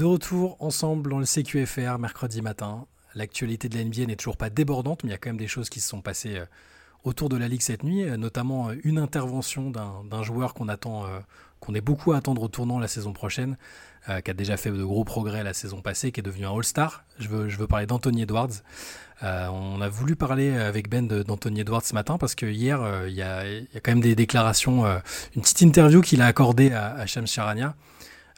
De retour ensemble dans le CQFR mercredi matin. L'actualité de la NBA n'est toujours pas débordante, mais il y a quand même des choses qui se sont passées euh, autour de la Ligue cette nuit, euh, notamment euh, une intervention d'un joueur qu'on attend, qu'on est beaucoup à attendre au tournant la saison prochaine, qui a déjà fait de gros progrès la saison passée, qui est devenu un All-Star. Je veux, parler d'Anthony Edwards. on a voulu parler avec Ben d'Anthony Edwards ce matin parce que hier, il y, a, quand même des déclarations, une petite interview qu'il a accordée à, à Shams Charania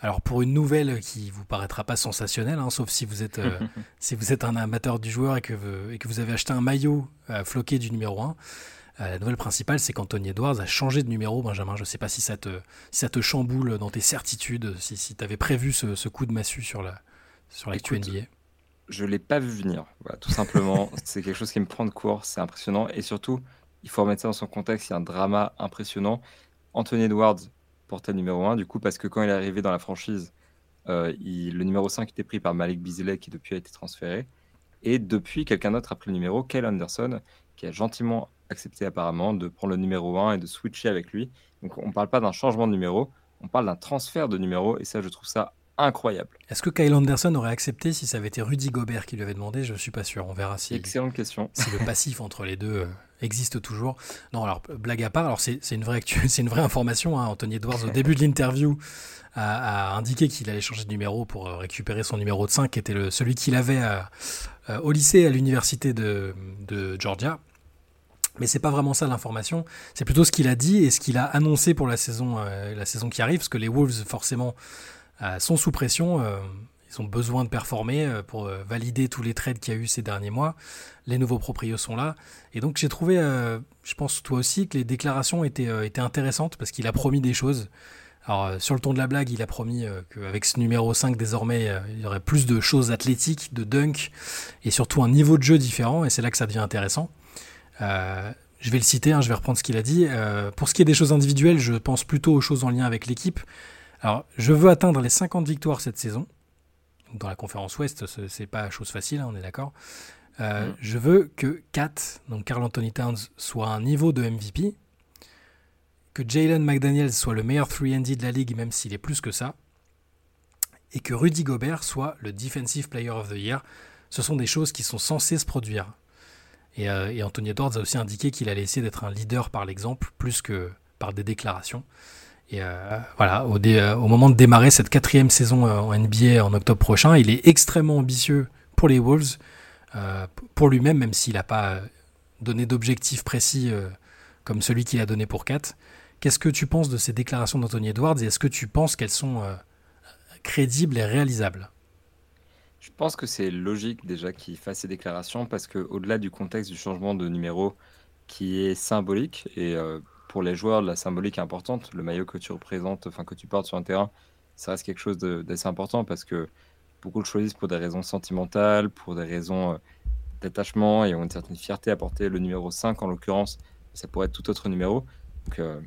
alors pour une nouvelle qui vous paraîtra pas sensationnelle, hein, sauf si vous êtes euh, si vous êtes un amateur du joueur et que vous, et que vous avez acheté un maillot euh, floqué du numéro 1, euh, la nouvelle principale c'est qu'Anthony Edwards a changé de numéro. Benjamin, je ne sais pas si ça te si ça te chamboule dans tes certitudes, si, si tu avais prévu ce, coup de massue sur la sur l'actu NBA. Je l'ai pas vu venir, tout simplement. c'est quelque chose qui me prend de court, c'est impressionnant et surtout il faut remettre ça dans son contexte. Il y a un drama impressionnant. Anthony Edwards portait numéro 1, du coup, parce que quand il est arrivé dans la franchise, euh, le numéro 5 était pris par Malik Beasley, qui depuis a été transféré. Et depuis, quelqu'un d'autre a pris le numéro, Kyle Anderson, qui a gentiment accepté apparemment de prendre le numéro 1 et de switcher avec lui. Donc on ne parle pas d'un changement de numéro, on parle d'un transfert de numéro, et ça, je trouve ça incroyable. Est-ce que Kyle Anderson aurait accepté si ça avait été Rudy Gobert qui lui avait demandé? Je ne suis pas sûr. On verra si. Excellente question. Si le passif entre les deux euh, existe toujours. Non, alors blague à part, alors c'est une vraie c'est une vraie information. Hein. Anthony Edwards au début de l'interview a, indiqué qu'il allait changer de numéro pour euh, récupérer son numéro de 5, qui était le, celui qu'il avait euh, au lycée à l'université de, de, Georgia. Mais c'est pas vraiment ça l'information. C'est plutôt ce qu'il a dit et ce qu'il a annoncé pour la saison, la saison qui arrive, parce que les Wolves forcément sont sous pression. Ils ont besoin de performer euh, pour euh, valider tous les trades qu'il y a eu ces derniers mois. Les nouveaux proprios sont là. Et donc j'ai trouvé, euh, je pense toi aussi, que les déclarations étaient, étaient intéressantes parce qu'il a promis des choses. Alors sur le ton de la blague, il a promis qu'avec ce numéro 5 désormais, il y aurait plus de choses athlétiques, de dunk et surtout un niveau de jeu différent. Et c'est là que ça devient intéressant. je vais le citer, hein, je vais reprendre ce qu'il a dit. pour ce qui est des choses individuelles, je pense plutôt aux choses en lien avec l'équipe. Alors, je veux atteindre les 50 victoires cette saison dans la conférence Ouest, c'est pas chose facile, hein, on est d'accord. Euh, mm. Je veux que Kat, donc Carl Anthony Towns, soit à un niveau de MVP, que Jalen McDaniels soit le meilleur 3D de la ligue, même s'il est plus que ça, et que Rudy Gobert soit le Defensive Player of the Year. Ce sont des choses qui sont censées se produire. Et, euh, et Anthony Edwards a aussi indiqué qu'il allait essayer d'être un leader par l'exemple, plus que par des déclarations. Et euh, voilà, au, euh, au, moment de démarrer cette quatrième saison euh, en NBA en octobre prochain, il est extrêmement ambitieux pour les Wolves, pour lui-même, même, s'il n'a pas donné d'objectif précis comme celui qu'il a donné pour Kat. Qu'est-ce que tu penses de ces déclarations d'Anthony Edwards et est-ce que tu penses qu'elles sont crédibles et réalisables? Je pense que c'est logique déjà qu'il fasse ces déclarations parce qu'au-delà du contexte du changement de numéro qui est symbolique et pour les joueurs, la symbolique est importante. Le maillot que tu représentes, enfin que tu portes sur un terrain, ça reste quelque chose d'assez important parce que beaucoup le choisissent pour des raisons sentimentales, pour des raisons euh, d'attachement et ont une certaine fierté à porter le numéro 5 en l'occurrence. Ça pourrait être tout autre numéro. Donc, euh,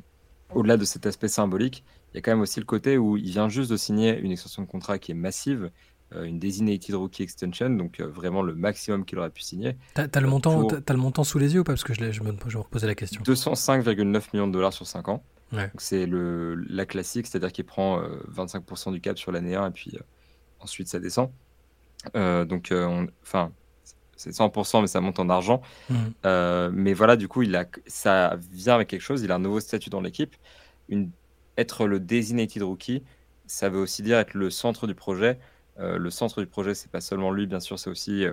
au-delà de cet aspect symbolique, il y a quand même aussi le côté où il vient juste de signer une extension de contrat qui est massive une designated rookie extension, donc euh, vraiment le maximum qu'il aurait pu signer. T'as as le, montant, as, le montant sous les yeux ou pas? Parce que je, je, me, je me reposais la question. 205,9 millions de dollars sur 5 ans. C'est la classique, c'est-à-dire qu'il prend 25% euh, du cap sur l'année 1 et puis ensuite ça descend. donc, enfin, c'est 100%, mais ça monte en argent. Mmh. mais voilà, du coup, il a, ça vient avec quelque chose. Il a un nouveau statut dans l'équipe. Être le designated rookie, ça veut aussi dire être le centre du projet. Euh, le centre du projet, c'est pas seulement lui, bien sûr, c'est aussi. Euh,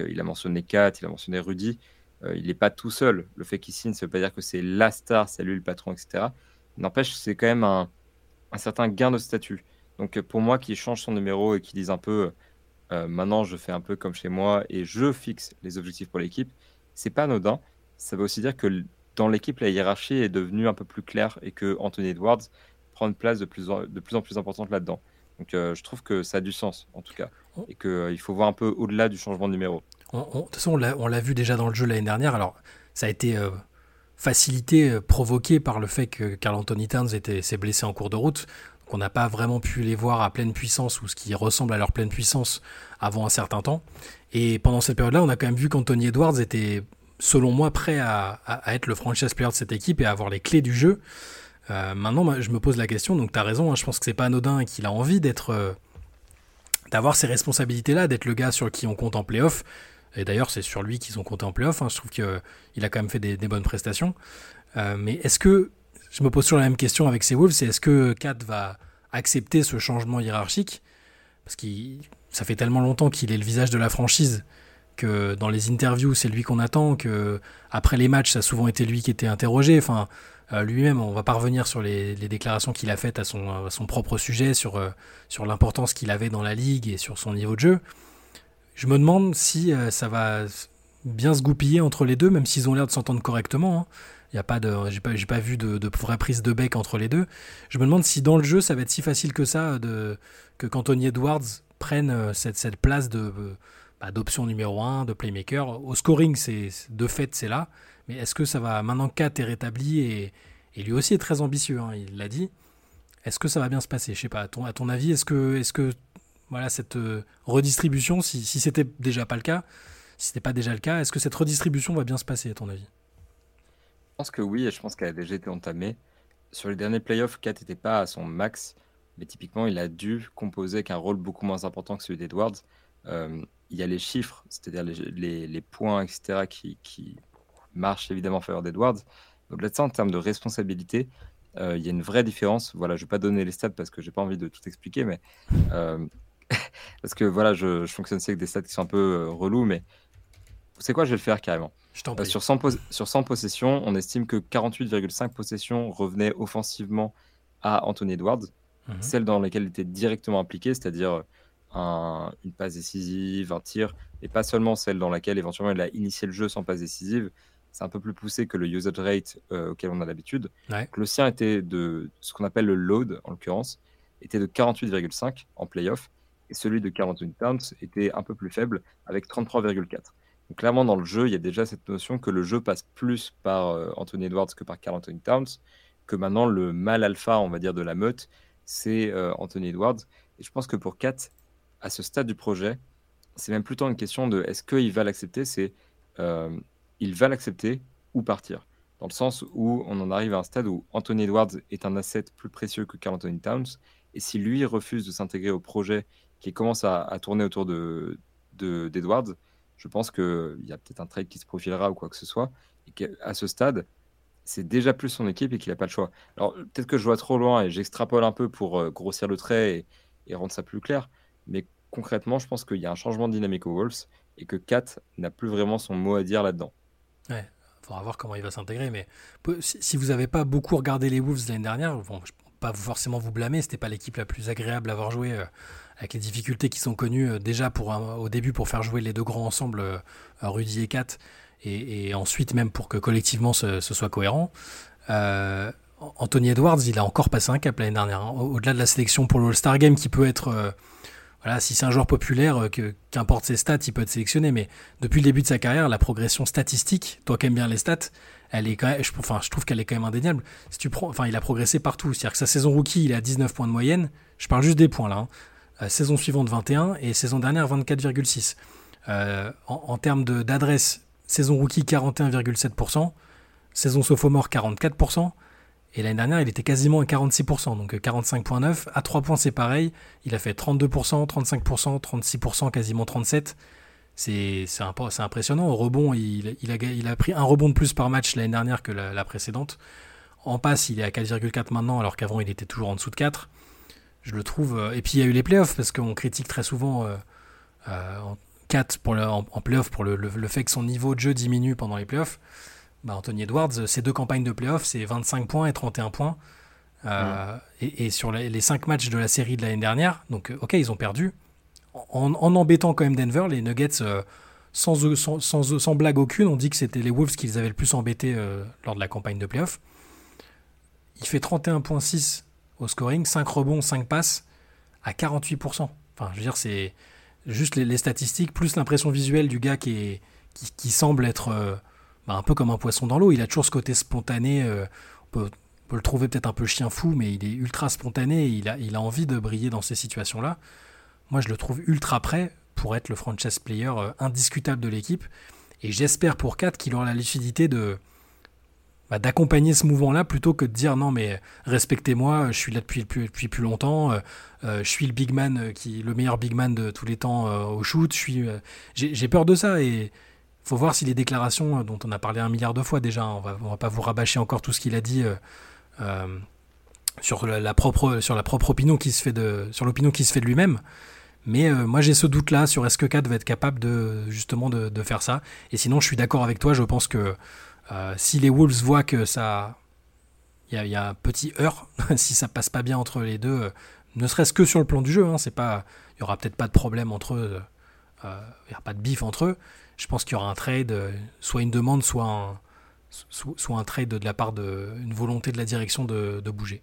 euh, il a mentionné Kat, il a mentionné Rudy. il n'est pas tout seul. Le fait qu'il signe, ça veut pas dire que c'est la star, c'est lui le patron, etc. N'empêche, c'est quand même un, certain gain de statut. Donc pour moi, qui change son numéro et qui dise un peu, maintenant je fais un peu comme chez moi et je fixe les objectifs pour l'équipe, c'est pas anodin. Ça veut aussi dire que dans l'équipe, la hiérarchie est devenue un peu plus claire et que Anthony Edwards prend une place de plus de plus, en plus importante là-dedans. Donc euh, je trouve que ça a du sens, en tout cas. Oh. Et qu'il euh, faut voir un peu au-delà du changement de numéro. De toute façon, on l'a vu déjà dans le jeu l'année dernière. Alors, ça a été euh, facilité, provoqué par le fait que Carl Anthony Towns s'est blessé en cours de route. Donc on n'a pas vraiment pu les voir à pleine puissance ou ce qui ressemble à leur pleine puissance avant un certain temps. Et pendant cette période-là, on a quand même vu qu'Anthony Edwards était, selon moi, prêt à, à, être le franchise player de cette équipe et à avoir les clés du jeu. Euh, maintenant, je me pose la question, donc tu as raison, hein, je pense que c'est pas anodin qu'il a envie d'être euh, d'avoir ces responsabilités-là, d'être le gars sur qui on compte en playoff. Et d'ailleurs, c'est sur lui qu'ils ont compté en playoff. Hein. Je trouve qu'il a quand même fait des, bonnes prestations. Euh, mais est-ce que, je me pose toujours la même question avec ces Wolves, c'est est-ce que Kat va accepter ce changement hiérarchique? Parce que ça fait tellement longtemps qu'il est le visage de la franchise que dans les interviews, c'est lui qu'on attend, que après les matchs, ça a souvent été lui qui était interrogé. Enfin, euh, lui-même, on va pas revenir sur les, déclarations qu'il a faites à son, son, propre sujet, sur, euh, sur l'importance qu'il avait dans la ligue et sur son niveau de jeu. Je me demande si euh, ça va bien se goupiller entre les deux, même s'ils ont l'air de s'entendre correctement. Hein. Il y a pas de, j'ai pas, pas vu de, de vraie prise de bec entre les deux. Je me demande si dans le jeu, ça va être si facile que ça de, que qu'Anthony Edwards prenne cette, cette place de bah, d'option numéro 1, de playmaker. Au scoring, c'est de fait, c'est là. Mais est-ce que ça va maintenant 4 est rétabli et, lui aussi est très ambitieux, hein, il l'a dit. Est-ce que ça va bien se passer? Je sais pas. À ton, avis, est-ce que, est-ce que voilà cette euh, redistribution, si, si c'était déjà pas le cas, si c'était pas déjà le cas, est-ce que cette redistribution va bien se passer à ton avis? Je pense que oui, et je pense qu'elle a déjà été entamée. Sur les derniers playoffs, 4 n'était pas à son max, mais typiquement, il a dû composer avec un rôle beaucoup moins important que celui d'Edwards. Euh, il y a les chiffres, c'est-à-dire les, les, points, etc., qui, qui marchent évidemment en faveur d'Edwards. Donc là, en termes de responsabilité, euh, il y a une vraie différence. Voilà, je ne vais pas donner les stats parce que j'ai pas envie de tout expliquer, mais euh, parce que voilà, je, fonctionne aussi avec des stats qui sont un peu relous, mais c'est quoi Je vais le faire carrément? sur, 100 sur 100 possessions, on estime que 48,5 possessions revenaient offensivement à Anthony Edwards, mhm. celles dans lesquelles il était directement impliqué, c'est-à-dire une passe décisive, un tir, et pas seulement celle dans laquelle éventuellement il a initié le jeu sans passe décisive. C'est un peu plus poussé que le usage rate euh, auquel on a l'habitude. Le sien était de ce qu'on appelle le load, en l'occurrence, était de 48,5 en playoff, et celui de 41 Towns était un peu plus faible, avec 33,4. Donc clairement, dans le jeu, il y a déjà cette notion que le jeu passe plus par euh, Anthony Edwards que par Carl Anthony Towns, que maintenant le mal alpha, on va dire, de la meute, c'est euh, Anthony Edwards. Et je pense que pour Kat, à ce stade du projet, c'est même plutôt une question de est-ce qu'il va l'accepter C'est euh, il va l'accepter ou partir. Dans le sens où on en arrive à un stade où Anthony Edwards est un asset plus précieux que Carl Anthony Towns. Et si lui refuse de s'intégrer au projet qui commence à, tourner autour de, d'Edwards, je pense qu'il y a peut-être un trade qui se profilera ou quoi que ce soit. Et qu'à ce stade, c'est déjà plus son équipe et qu'il n'a pas le choix. Alors peut-être que je vois trop loin et j'extrapole un peu pour euh, grossir le trait et, et, rendre ça plus clair. Mais concrètement, je pense qu'il y a un changement de dynamique aux Wolves et que Kat n'a plus vraiment son mot à dire là-dedans. Il faudra voir comment il va s'intégrer. Mais si vous n'avez pas beaucoup regardé les Wolves l'année dernière, bon, je ne pas forcément vous blâmer, c'était pas l'équipe la plus agréable à avoir joué euh, avec les difficultés qui sont connues euh, déjà pour au début pour faire jouer les deux grands ensemble, euh, Rudy et Kat, et, ensuite même pour que collectivement ce, soit cohérent. Anthony Edwards, il a encore passé un cap l'année dernière. Hein. Au-delà de la sélection pour le star Game qui peut être voilà, si c'est un joueur populaire, euh, que, qu'importe ses stats, il peut être sélectionné. Mais depuis le début de sa carrière, la progression statistique, toi qui aimes bien les stats, elle est je, trouve qu'elle est quand même indéniable. Enfin, il a progressé partout. C'est-à-dire que sa saison rookie, il est à 19 points de moyenne. Je parle juste des points là. Hein. Euh, saison suivante 21 et saison dernière 24,6. Euh, en, termes d'adresse, saison rookie 41,7%, saison sophomore 44%, et l'année dernière, il était quasiment à 46%, donc 45,9. Euh, à 3 points, c'est pareil. Il a fait 32%, 35%, 36%, quasiment 37%. C'est impressionnant. Au rebond, il, a, pris un rebond de plus par match l'année dernière que la, précédente. En passe, il est à 4,4 maintenant, alors qu'avant, il était toujours en dessous de 4. Je le trouve. Euh, et puis, il y a eu les playoffs, parce qu'on critique très souvent euh, 4 pour en, en playoffs pour le, le, fait que son niveau de jeu diminue pendant les playoffs. Bah, Anthony Edwards, ces deux campagnes de playoffs, c'est 25 points et 31 points. Euh, et, sur les, les, 5 matchs de la série de l'année dernière, donc euh, ok, ils ont perdu. En, embêtant quand même Denver, les Nuggets, euh, sans, sans, sans, blague aucune, on dit que c'était les Wolves qui les avaient le plus embêtés lors de la campagne de playoffs. Il fait 31,6 au scoring, 5 rebonds, 5 passes à 48%. Enfin, je veux dire, c'est juste les, statistiques, plus l'impression visuelle du gars qui, est, qui, qui semble être bah, un peu comme un poisson dans l'eau. Il a toujours ce côté spontané. Euh, on, peut, le trouver peut-être un peu chien fou, mais il est ultra spontané. il, a, il a envie de briller dans ces situations-là. Moi, je le trouve ultra prêt pour être le franchise player euh, indiscutable de l'équipe. Et j'espère pour Kat qu'il aura la lucidité de, bah, d'accompagner ce mouvement-là plutôt que de dire non mais respectez-moi, je suis là depuis, depuis, plus longtemps, euh, je suis le big man qui le meilleur big man de tous les temps au shoot, j'ai peur de ça et faut voir si les déclarations dont on a parlé un milliard de fois déjà, on va va pas vous rabâcher encore tout ce qu'il a dit sur la, propre sur la propre opinion qui se fait de sur l'opinion qui se fait de lui-même. Mais moi j'ai ce doute là sur est-ce que Kat va être capable de justement de, faire ça. Et sinon je suis d'accord avec toi, je pense que euh, si les Wolves voient que ça. Il y, a un petit heurt, si ça passe pas bien entre les deux, euh, ne serait-ce que sur le plan du jeu, hein, c'est pas, il y aura peut-être pas de problème entre eux, euh, il n'y aura pas de bif entre eux. Je pense qu'il y aura un trade, soit une demande, soit un, soit un trade de la part de, une volonté de la direction de, bouger.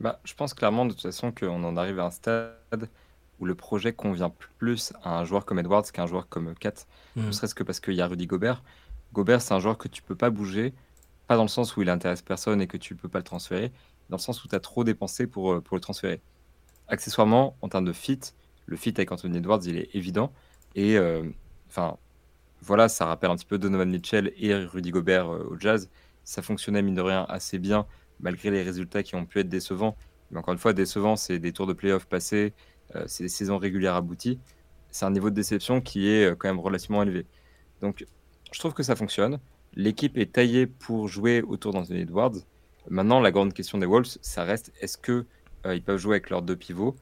Bah, je pense clairement de toute façon qu'on en arrive à un stade où le projet convient plus à un joueur comme Edwards qu'à un joueur comme Kat, ne hmm. serait-ce que parce qu'il y a Rudy Gobert. Gobert, c'est un joueur que tu peux pas bouger, pas dans le sens où il intéresse personne et que tu peux pas le transférer, dans le sens où tu as trop dépensé pour, euh, pour le transférer. Accessoirement, en termes de fit, le fit avec Anthony Edwards, il est évident. Et euh, enfin, voilà, ça rappelle un petit peu Donovan Mitchell et Rudy Gobert euh, au Jazz. Ça fonctionnait, mine de rien, assez bien, malgré les résultats qui ont pu être décevants. Mais encore une fois, décevant, c'est des tours de playoff passés, c'est des saisons régulières abouties. C'est un niveau de déception qui est quand même relativement élevé. Donc, je trouve que ça fonctionne. L'équipe est taillée pour jouer autour d'Anthony Edwards. Maintenant, la grande question des Wolves, ça reste est-ce qu'ils euh, peuvent jouer avec leurs deux pivots?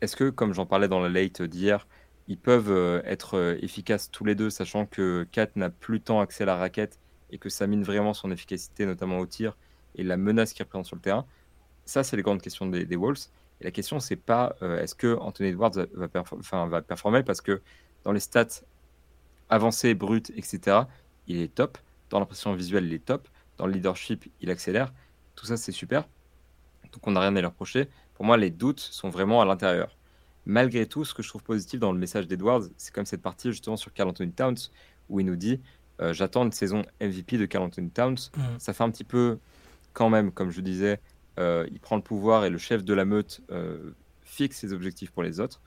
Est-ce que, comme j'en parlais dans la late d'hier, ils peuvent euh, être euh, efficaces tous les deux, sachant que Kat n'a plus tant accès à la raquette et que ça mine vraiment son efficacité, notamment au tir, et la menace qu'il représente sur le terrain Ça, c'est les grandes questions des, Wolves. Et la question, c'est pas est-ce que Anthony Edwards va, va performer parce que dans les stats avancé, brut, etc., il est top. Dans l'impression visuelle, il est top. Dans le leadership, il accélère. Tout ça, c'est super. Donc, on n'a rien à leur reprocher. Pour moi, les doutes sont vraiment à l'intérieur. Malgré tout, ce que je trouve positif dans le message d'Edwards, c'est comme cette partie justement sur Carl Anthony Towns, où il nous dit euh, J'attends une saison MVP de Carl Anthony Towns. Mmh. Ça fait un petit peu, quand même, comme je disais, euh, il prend le pouvoir et le chef de la meute euh, fixe ses objectifs pour les autres.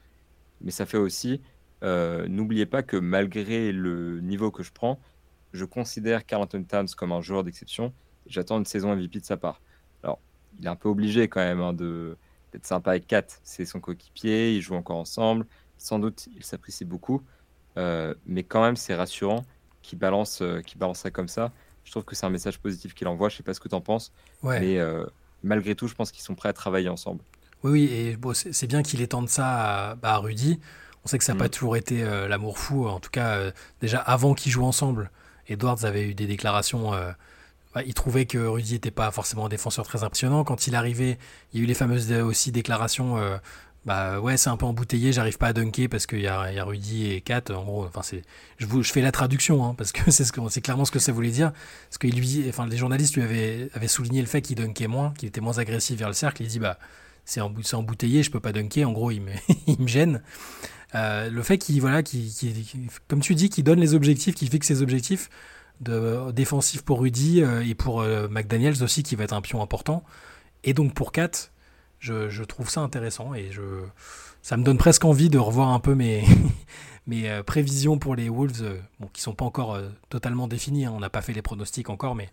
Mais ça fait aussi n'oubliez pas que malgré le niveau que je prends, je considère Carl Anthony Towns comme un joueur d'exception. J'attends une saison MVP de sa part. Alors, il est un peu obligé quand même hein, de d'être sympa avec Kat. C'est son coéquipier, ils jouent encore ensemble. Sans doute, il s'apprécie beaucoup. Euh, mais quand même, c'est rassurant qu'il balance, euh, balance ça comme ça. Je trouve que c'est un message positif qu'il envoie. Je sais pas ce que tu en penses. Mais malgré tout, je pense qu'ils sont prêts à travailler ensemble. Oui, oui, et bon, c'est bien qu'il étende ça à, bah, à Rudy. On sait que ça n'a pas mm. toujours été euh, l'amour fou. En tout cas, euh, déjà avant qu'ils jouent ensemble, Edwards avait eu des déclarations. Euh, bah, il trouvait que Rudy n'était pas forcément un défenseur très impressionnant. Quand il arrivait, il y a eu les fameuses aussi déclarations. bah ouais, c'est un peu embouteillé, j'arrive pas à dunker parce qu'il y, y a, Rudy et Kat. En gros, enfin c'est, je, vous, je fais la traduction hein, parce que c'est ce que, c'est clairement ce que ça voulait dire. Parce que lui, enfin les journalistes lui avaient, avaient souligné le fait qu'il dunkait moins, qu'il était moins agressif vers le cercle. Il dit bah c'est embouteillé, je peux pas dunker. En gros, il me, il me gêne. Euh, le fait qu'il, voilà, qui comme tu dis, qu'il donne les objectifs, qu'il fixe ses objectifs de, défensifs pour Rudy euh, et pour euh, McDaniels aussi, qui va être un pion important. Et donc pour Kat, je, trouve ça intéressant et ça me donne presque envie de revoir un peu mes, prévisions pour les Wolves, qui sont pas encore totalement définies. Hein. on n'a pas fait les pronostics encore, mais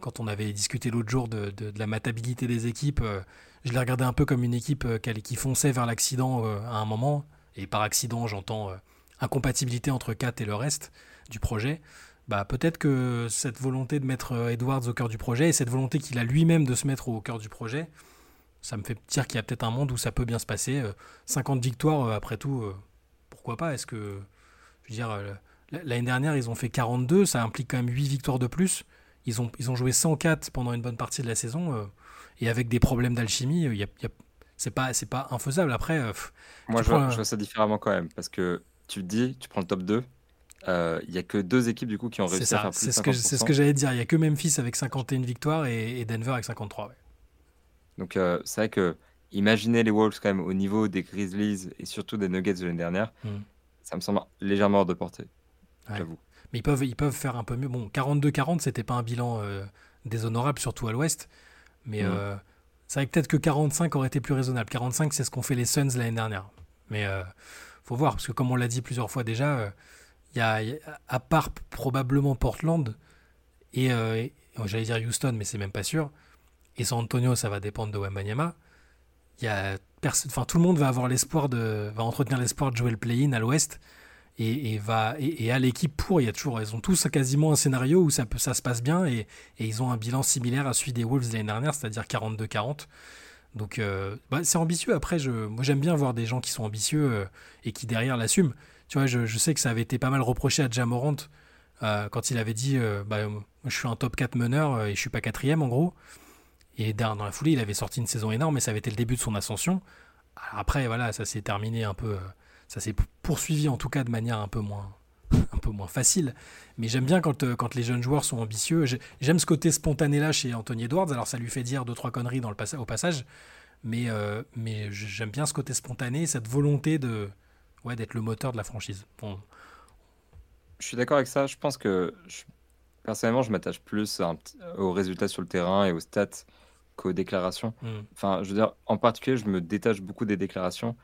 quand on avait discuté l'autre jour de, la matabilité des équipes, je l'ai regardé un peu comme une équipe euh, qui fonçait vers l'accident euh, à un moment. Et par accident, j'entends euh, incompatibilité entre Kat et le reste du projet. Bah, peut-être que cette volonté de mettre Edwards au cœur du projet et cette volonté qu'il a lui-même de se mettre au cœur du projet, ça me fait dire qu'il y a peut-être un monde où ça peut bien se passer. 50 victoires, après tout, pourquoi pas? Est-ce que, je veux dire, l'année dernière, ils ont fait 42, ça implique quand même 8 victoires de plus. Ils ont, ils ont joué 104 pendant une bonne partie de la saison et avec des problèmes d'alchimie, il y a, c'est pas c'est pas infaisable. Après, euh, moi je vois, ça différemment quand même parce que tu te dis, tu prends le top 2, euh, il y a que deux équipes du coup qui ont réussi à faire plus ce que c'est ce que j'allais dire. Il y a que Memphis avec 51 victoires et, Denver avec 53. Donc euh, c'est vrai que imaginez les Wolves quand même au niveau des Grizzlies et surtout des Nuggets de l'année dernière, hmm. ça me semble légèrement hors de portée. J'avoue. Mais ils peuvent ils peuvent faire un peu mieux. Bon, 42-40, c'était pas un bilan déshonorable surtout à l'Ouest. Mais euh, c'est vrai que peut-être que 45 aurait été plus raisonnable. 45, c'est ce qu'ont fait les Suns l'année dernière. Mais euh, faut voir, parce que comme on l'a dit plusieurs fois déjà, euh, y a, à part probablement Portland et, euh, j'allais dire Houston, mais c'est même pas sûr. Et San Antonio, ça va dépendre de Wembanyama. Il y a enfin tout le monde va avoir l'espoir de, va entretenir l'espoir de jouer le play-in à l'Ouest et, va et, à l'équipe pour. Il y a toujours, ils ont tous quasiment un scénario où ça, ça se passe bien et, ils ont un bilan similaire à celui des Wolves l'année dernière, c'est-à-dire 42-40. Donc euh, bah, c'est ambitieux. Après, je, moi j'aime bien voir des gens qui sont ambitieux euh, et qui derrière l'assument. Tu vois, je, sais que ça avait été pas mal reproché à Jamorant euh, quand il avait dit bah, je suis un top 4 meneur et je suis pas quatrième en gros. Et dans la foulée, il avait sorti une saison énorme, mais ça avait été le début de son ascension. après, voilà, ça s'est terminé un peu ça s'est poursuivi en tout cas de manière un peu moins, un peu moins facile. Mais j'aime bien quand, euh, les jeunes joueurs sont ambitieux. J'aime ce côté spontané là chez Anthony Edwards. Alors ça lui fait dire deux trois conneries dans le au passage, mais, euh, mais j'aime bien ce côté spontané, cette volonté de ouais, d'être le moteur de la franchise. Bon. Je suis d'accord avec ça. Je pense que personnellement, je m'attache plus aux résultats sur le terrain et aux stats qu'aux déclarations. Hmm. Enfin, je veux dire, en particulier, je me détache beaucoup des déclarations,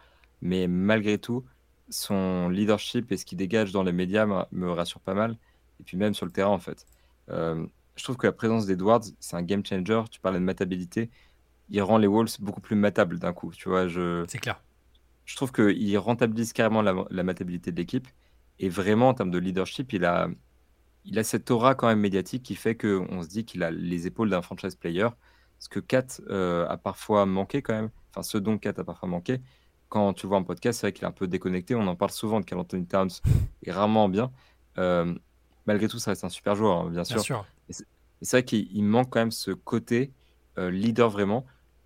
mais malgré tout, son leadership et ce qu'il dégage dans les médias me, rassure pas mal. Et puis même sur le terrain, en fait. Euh, je trouve que la présence d'Edwards, c'est un game changer. Tu parlais de matabilité. Il rend les Wolves beaucoup plus matables d'un coup. Tu vois, je... C'est clair. Je trouve qu'il rentabilise carrément la, matabilité de l'équipe. Et vraiment, en termes de leadership, il a, il a cette aura quand même médiatique qui fait qu'on se dit qu'il a les épaules d'un franchise player. Ce que Kat euh, a parfois manqué quand même. Enfin, ce dont Kat a parfois manqué quand tu vois un podcast, c'est vrai qu'il est un peu déconnecté. On en parle souvent de Carl Anthony Towns est rarement bien. Euh, malgré tout, ça reste un super joueur, hein, bien sûr. c'est vrai qu'il manque quand même ce côté euh, leader vraiment.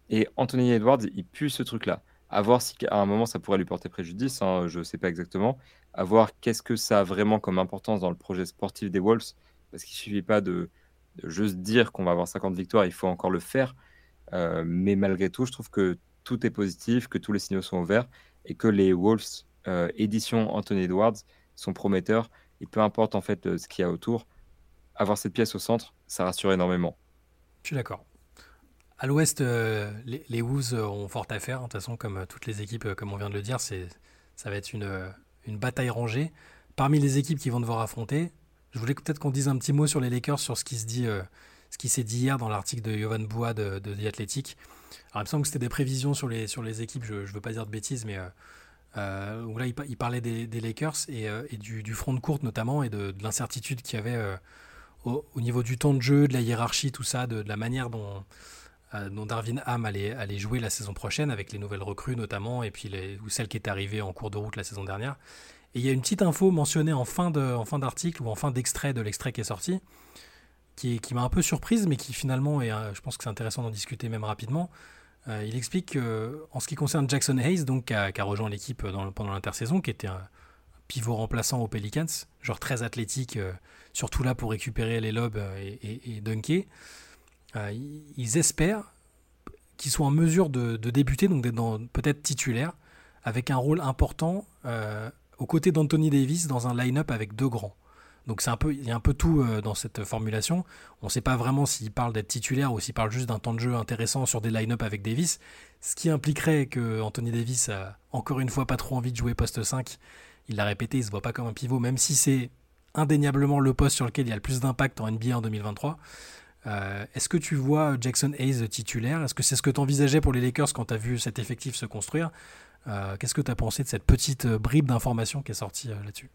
Et Anthony Edwards, il pue ce truc-là. À voir si à un moment ça pourrait lui porter préjudice, hein, je ne sais pas exactement. À voir qu'est-ce que ça a vraiment comme importance dans le projet sportif des Wolves. Parce qu'il ne suffit pas de, juste dire qu'on va avoir 50 victoires, il faut encore le faire. Euh, mais malgré tout, je trouve que tout est positif, que tous les signaux sont ouverts et que les Wolves euh, édition Anthony Edwards sont prometteurs. Et peu importe en fait euh, ce qu'il y a autour, avoir cette pièce au centre, ça rassure énormément. Je suis d'accord. À l'ouest, euh, les, Wolves ont fort à faire. De toute façon, comme toutes les équipes, comme on vient de le dire, ça va être une, bataille rangée. Parmi les équipes qui vont devoir affronter, je voulais peut-être qu'on dise un petit mot sur les Lakers, sur ce qui se dit, ce qui s'est dit hier dans l'article de Yovan Boua de, de The Athletic. Alors, il me semble que c'était des prévisions sur les, les équipes, je ne veux pas dire de bêtises, mais euh, euh, là, il, parlait des, Lakers euh, et, du, front de courte notamment et de, l'incertitude qu'il y avait au, niveau du temps de jeu, de la hiérarchie, tout ça, de, la manière dont, dont Darwin Ham allait, jouer la saison prochaine avec les nouvelles recrues notamment et puis ou celle qui est arrivée en cours de route la saison dernière. Et il y a une petite info mentionnée en fin d'article ou en fin d'extrait de l'extrait qui est sorti qui, m'a un peu surprise, mais qui finalement, et je pense que c'est intéressant d'en discuter même rapidement, euh, il explique qu'en ce qui concerne Jackson Hayes, donc, qui, a, rejoint l'équipe pendant l'intersaison, qui était un pivot remplaçant aux Pelicans, genre très athlétique, euh, surtout là pour récupérer les lobes euh, et, dunker, ils espèrent qu'il soit en mesure de, débuter, donc d'être peut-être titulaire, avec un rôle important aux côtés d'Anthony Davis dans un line-up avec deux grands. Donc un peu, il y a un peu tout euh, dans cette formulation. On ne sait pas vraiment s'il parle d'être titulaire ou s'il parle juste d'un temps de jeu intéressant sur des line-up avec Davis, ce qui impliquerait que Anthony Davis a encore une fois pas trop envie de jouer poste 5. Il l'a répété, il se voit pas comme un pivot, même si c'est indéniablement le poste sur lequel il y a le plus d'impact en NBA en 2023. Euh, est-ce que tu vois Jackson Hayes titulaire? Est-ce que c'est ce que tu envisageais pour les Lakers quand tu as vu cet effectif se construire? Euh, Qu'est-ce que tu as pensé de cette petite bribe d'information qui est sortie là-dessus?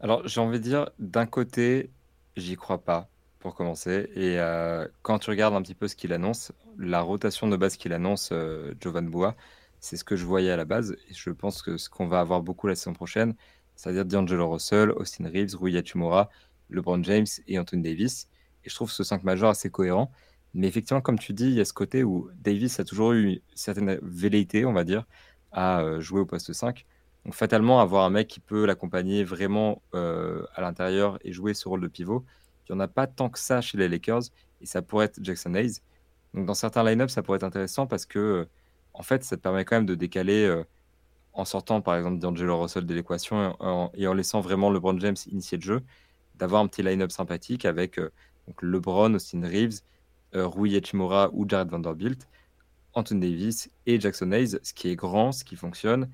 Alors, j'ai envie de dire, d'un côté, j'y crois pas, pour commencer. Et euh, quand tu regardes un petit peu ce qu'il annonce, la rotation de base qu'il annonce, euh, Jovan Boa, c'est ce que je voyais à la base. Et je pense que ce qu'on va avoir beaucoup la saison prochaine, c'est-à-dire D'Angelo Russell, Austin Reeves, Rui Hachimura, LeBron James et Anthony Davis. Et je trouve ce 5 majeur assez cohérent. Mais effectivement, comme tu dis, il y a ce côté où Davis a toujours eu une certaine velléité, on va dire, à euh, jouer au poste 5. Donc fatalement, avoir un mec qui peut l'accompagner vraiment euh, à l'intérieur et jouer ce rôle de pivot, il n'y en a pas tant que ça chez les Lakers et ça pourrait être Jackson Hayes. Donc dans certains line-up, ça pourrait être intéressant parce que en fait, ça te permet quand même de décaler euh, en sortant par exemple d'Angelo Russell de l'équation et, en laissant vraiment LeBron James initier le jeu, d'avoir un petit line-up sympathique avec donc LeBron, Austin Reeves, Rui Hachimura ou Jared Vanderbilt, Anthony Davis et Jackson Hayes, ce qui est grand, ce qui fonctionne,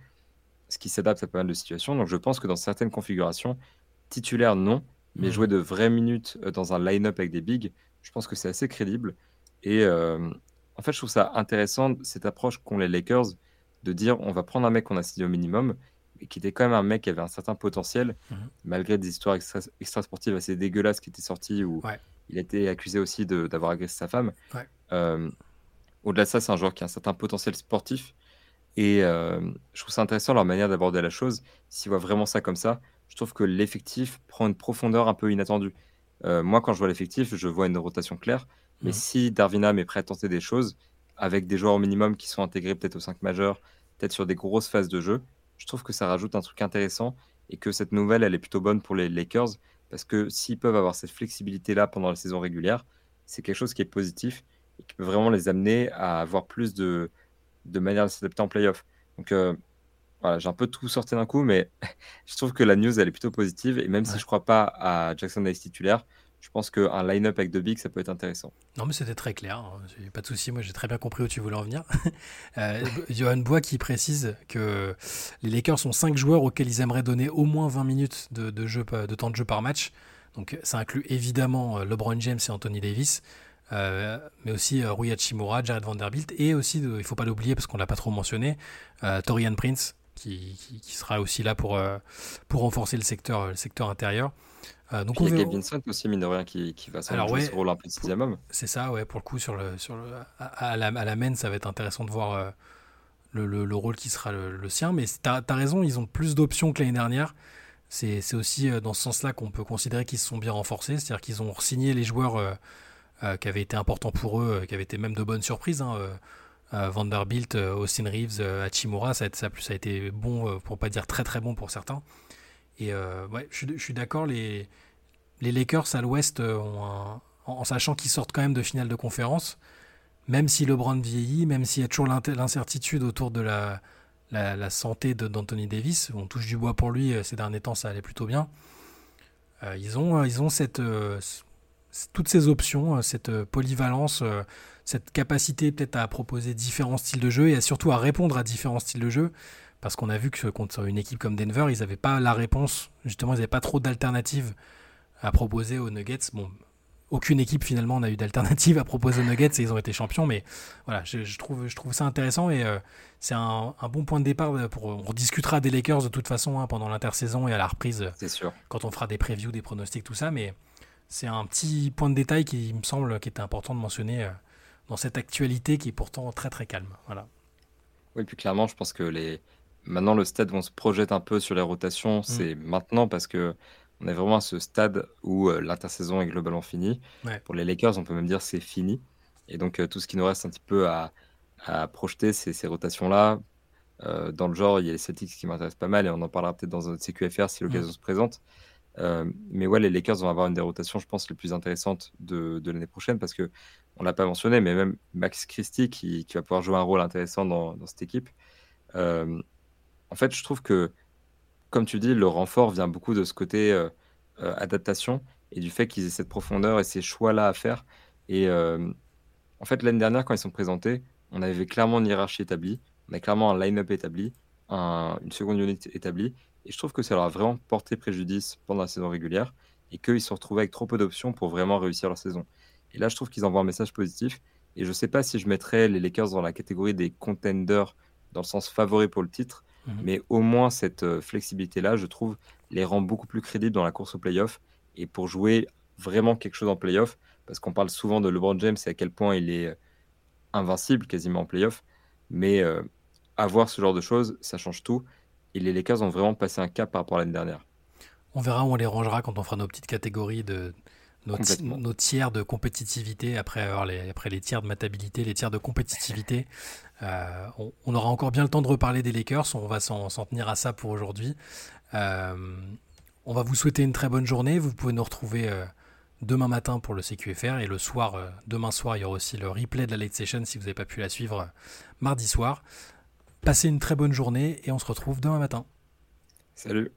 ce qui s'adapte à pas mal de situations. Donc je pense que dans certaines configurations, titulaire, non, mais mmh. jouer de vraies minutes dans un line-up avec des bigs, je pense que c'est assez crédible. Et en fait, je trouve ça intéressant, cette approche qu'ont les Lakers, de dire on va prendre un mec qu'on a signé au minimum, mais qui était quand même un mec qui avait un certain potentiel, mmh malgré des histoires extra, sportives assez dégueulasses qui étaient sorties, où il a été accusé aussi d'avoir agressé sa femme. Au-delà de ça, c'est un joueur qui a un certain potentiel sportif. Et je trouve ça intéressant leur manière d'aborder la chose. S'ils voient vraiment ça comme ça, je trouve que l'effectif prend une profondeur un peu inattendue. moi, quand je vois l'effectif, je vois une rotation claire. Mais mmh. si Darvinam est prêt à tenter des choses, avec des joueurs au minimum qui sont intégrés peut-être aux 5 majeurs, peut-être sur des grosses phases de jeu, je trouve que ça rajoute un truc intéressant et que cette nouvelle, elle est plutôt bonne pour les Lakers parce que s'ils peuvent avoir cette flexibilité-là pendant la saison régulière, c'est quelque chose qui est positif et qui peut vraiment les amener à avoir plus de, de manière de s'adapter en playoff. Donc euh, voilà, j'ai un peu tout sorti d'un coup, mais je trouve que la news, elle est plutôt positive. Et même si je ne crois pas à Jackson Hayes titulaire, je pense qu'un line-up avec deux bigs, ça peut être intéressant. Non, mais c'était très clair. Hein. Pas de souci. Moi, j'ai très bien compris où tu voulais en venir. euh, Johan Bois qui précise que les Lakers sont cinq joueurs auxquels ils aimeraient donner au moins 20 minutes de, jeu, de temps de jeu par match. Donc, ça inclut évidemment euh, LeBron James et Anthony Davis. Euh, mais aussi euh, Rui Hachimura, Jared Vanderbilt, et aussi, il ne faut pas l'oublier parce qu'on ne l'a pas trop mentionné, Torian Prince, qui, qui, sera aussi là pour, pour renforcer le secteur, le secteur intérieur. Euh, donc il y a Kevin aussi, mine de rien, qui, qui va jouer ce rôle un peu de sixième homme. C'est ça, ouais, pour le coup, sur le, sur le, à, la, à la main, ça va être intéressant de voir euh, le, le, rôle qui sera le, sien. Mais tu as, raison, ils ont plus d'options que l'année dernière. C'est aussi euh, dans ce sens-là qu'on peut considérer qu'ils se sont bien renforcés. C'est-à-dire qu'ils ont signé les joueurs qui avaient été importants pour eux, qui avaient été même de bonnes surprises. Hein, Vanderbilt, Austin Reeves, Hachimura, ça, ça, ça, a été bon, pour pas dire très très bon pour certains. Et ouais, je, suis d'accord, les, Lakers à l'ouest, euh, en, sachant qu'ils sortent quand même de finale de conférence, même si LeBron vieillit, même s'il y a toujours l'incertitude autour de la, la, santé d'Anthony Davis, on touche du bois pour lui, euh, ces derniers temps ça allait plutôt bien. Euh, ils, ont, ils ont cette, toutes ces options, cette polyvalence, cette capacité peut-être à proposer différents styles de jeu et surtout à répondre à différents styles de jeu. Parce qu'on a vu que contre une équipe comme Denver, ils n'avaient pas la réponse, justement, ils n'avaient pas trop d'alternatives à proposer aux Nuggets. Bon, aucune équipe finalement n'a eu d'alternative à proposer aux Nuggets et ils ont été champions, mais voilà, je, trouve, je trouve ça intéressant et euh, c'est un, bon point de départ. Pour, on rediscutera des Lakers de toute façon hein, pendant l'intersaison et à la reprise. C'est sûr. Quand on fera des previews, des pronostics, tout ça, mais c'est un petit point de détail qui me semble qui était important de mentionner euh, dans cette actualité qui est pourtant très très calme. Voilà. Oui, puis clairement, je pense que les maintenant le stade où on se projette un peu sur les rotations, mm. c'est maintenant parce que on est vraiment à ce stade où euh, l'intersaison est globalement finie. Pour les Lakers, on peut même dire c'est fini. Et donc euh, tout ce qui nous reste un petit peu à, projeter, c'est ces rotations-là. Euh, dans le genre, il y a les Celtics qui m'intéressent pas mal et on en parlera peut-être dans notre CQFR si l'occasion mm. se présente. mais ouais, les Lakers vont avoir une des rotations, je pense, les plus intéressantes de, l'année prochaine parce que on l'a pas mentionné, mais même Max Christie qui, va pouvoir jouer un rôle intéressant dans, dans cette équipe. En fait, je trouve que comme tu dis, le renfort vient beaucoup de ce côté euh, euh, adaptation et du fait qu'ils aient cette profondeur et ces choix-là à faire. Et euh, en fait, l'année dernière, quand ils sont présentés, on avait clairement une hiérarchie établie, on a clairement un line-up établi, une seconde unité établie. Et je trouve que ça leur a vraiment porté préjudice pendant la saison régulière et qu'ils se retrouvaient avec trop peu d'options pour vraiment réussir leur saison. Et là, je trouve qu'ils envoient un message positif. Et je ne sais pas si je mettrais les Lakers dans la catégorie des contenders dans le sens favori pour le titre, Mhm. Mais au moins, cette euh, flexibilité-là, je trouve, les rend beaucoup plus crédibles dans la course au playoff. Et pour jouer vraiment quelque chose en playoff, parce qu'on parle souvent de LeBron James et à quel point il est euh, invincible quasiment en playoff. Mais euh, avoir ce genre de choses, ça change tout. Et les Lakers ont vraiment passé un cap par rapport à l'année dernière. On verra où on les rangera quand on fera nos petites catégories de, nos, tiers de compétitivité, après, avoir les, après les tiers de matabilité, les tiers de compétitivité. Euh, on, aura encore bien le temps de reparler des Lakers, on va s'en tenir à ça pour aujourd'hui. Euh, on va vous souhaiter une très bonne journée, vous pouvez nous retrouver euh, demain matin pour le CQFR et le soir, demain soir, il y aura aussi le replay de la late session si vous n'avez pas pu la suivre mardi soir. Passez une très bonne journée et on se retrouve demain matin. Salut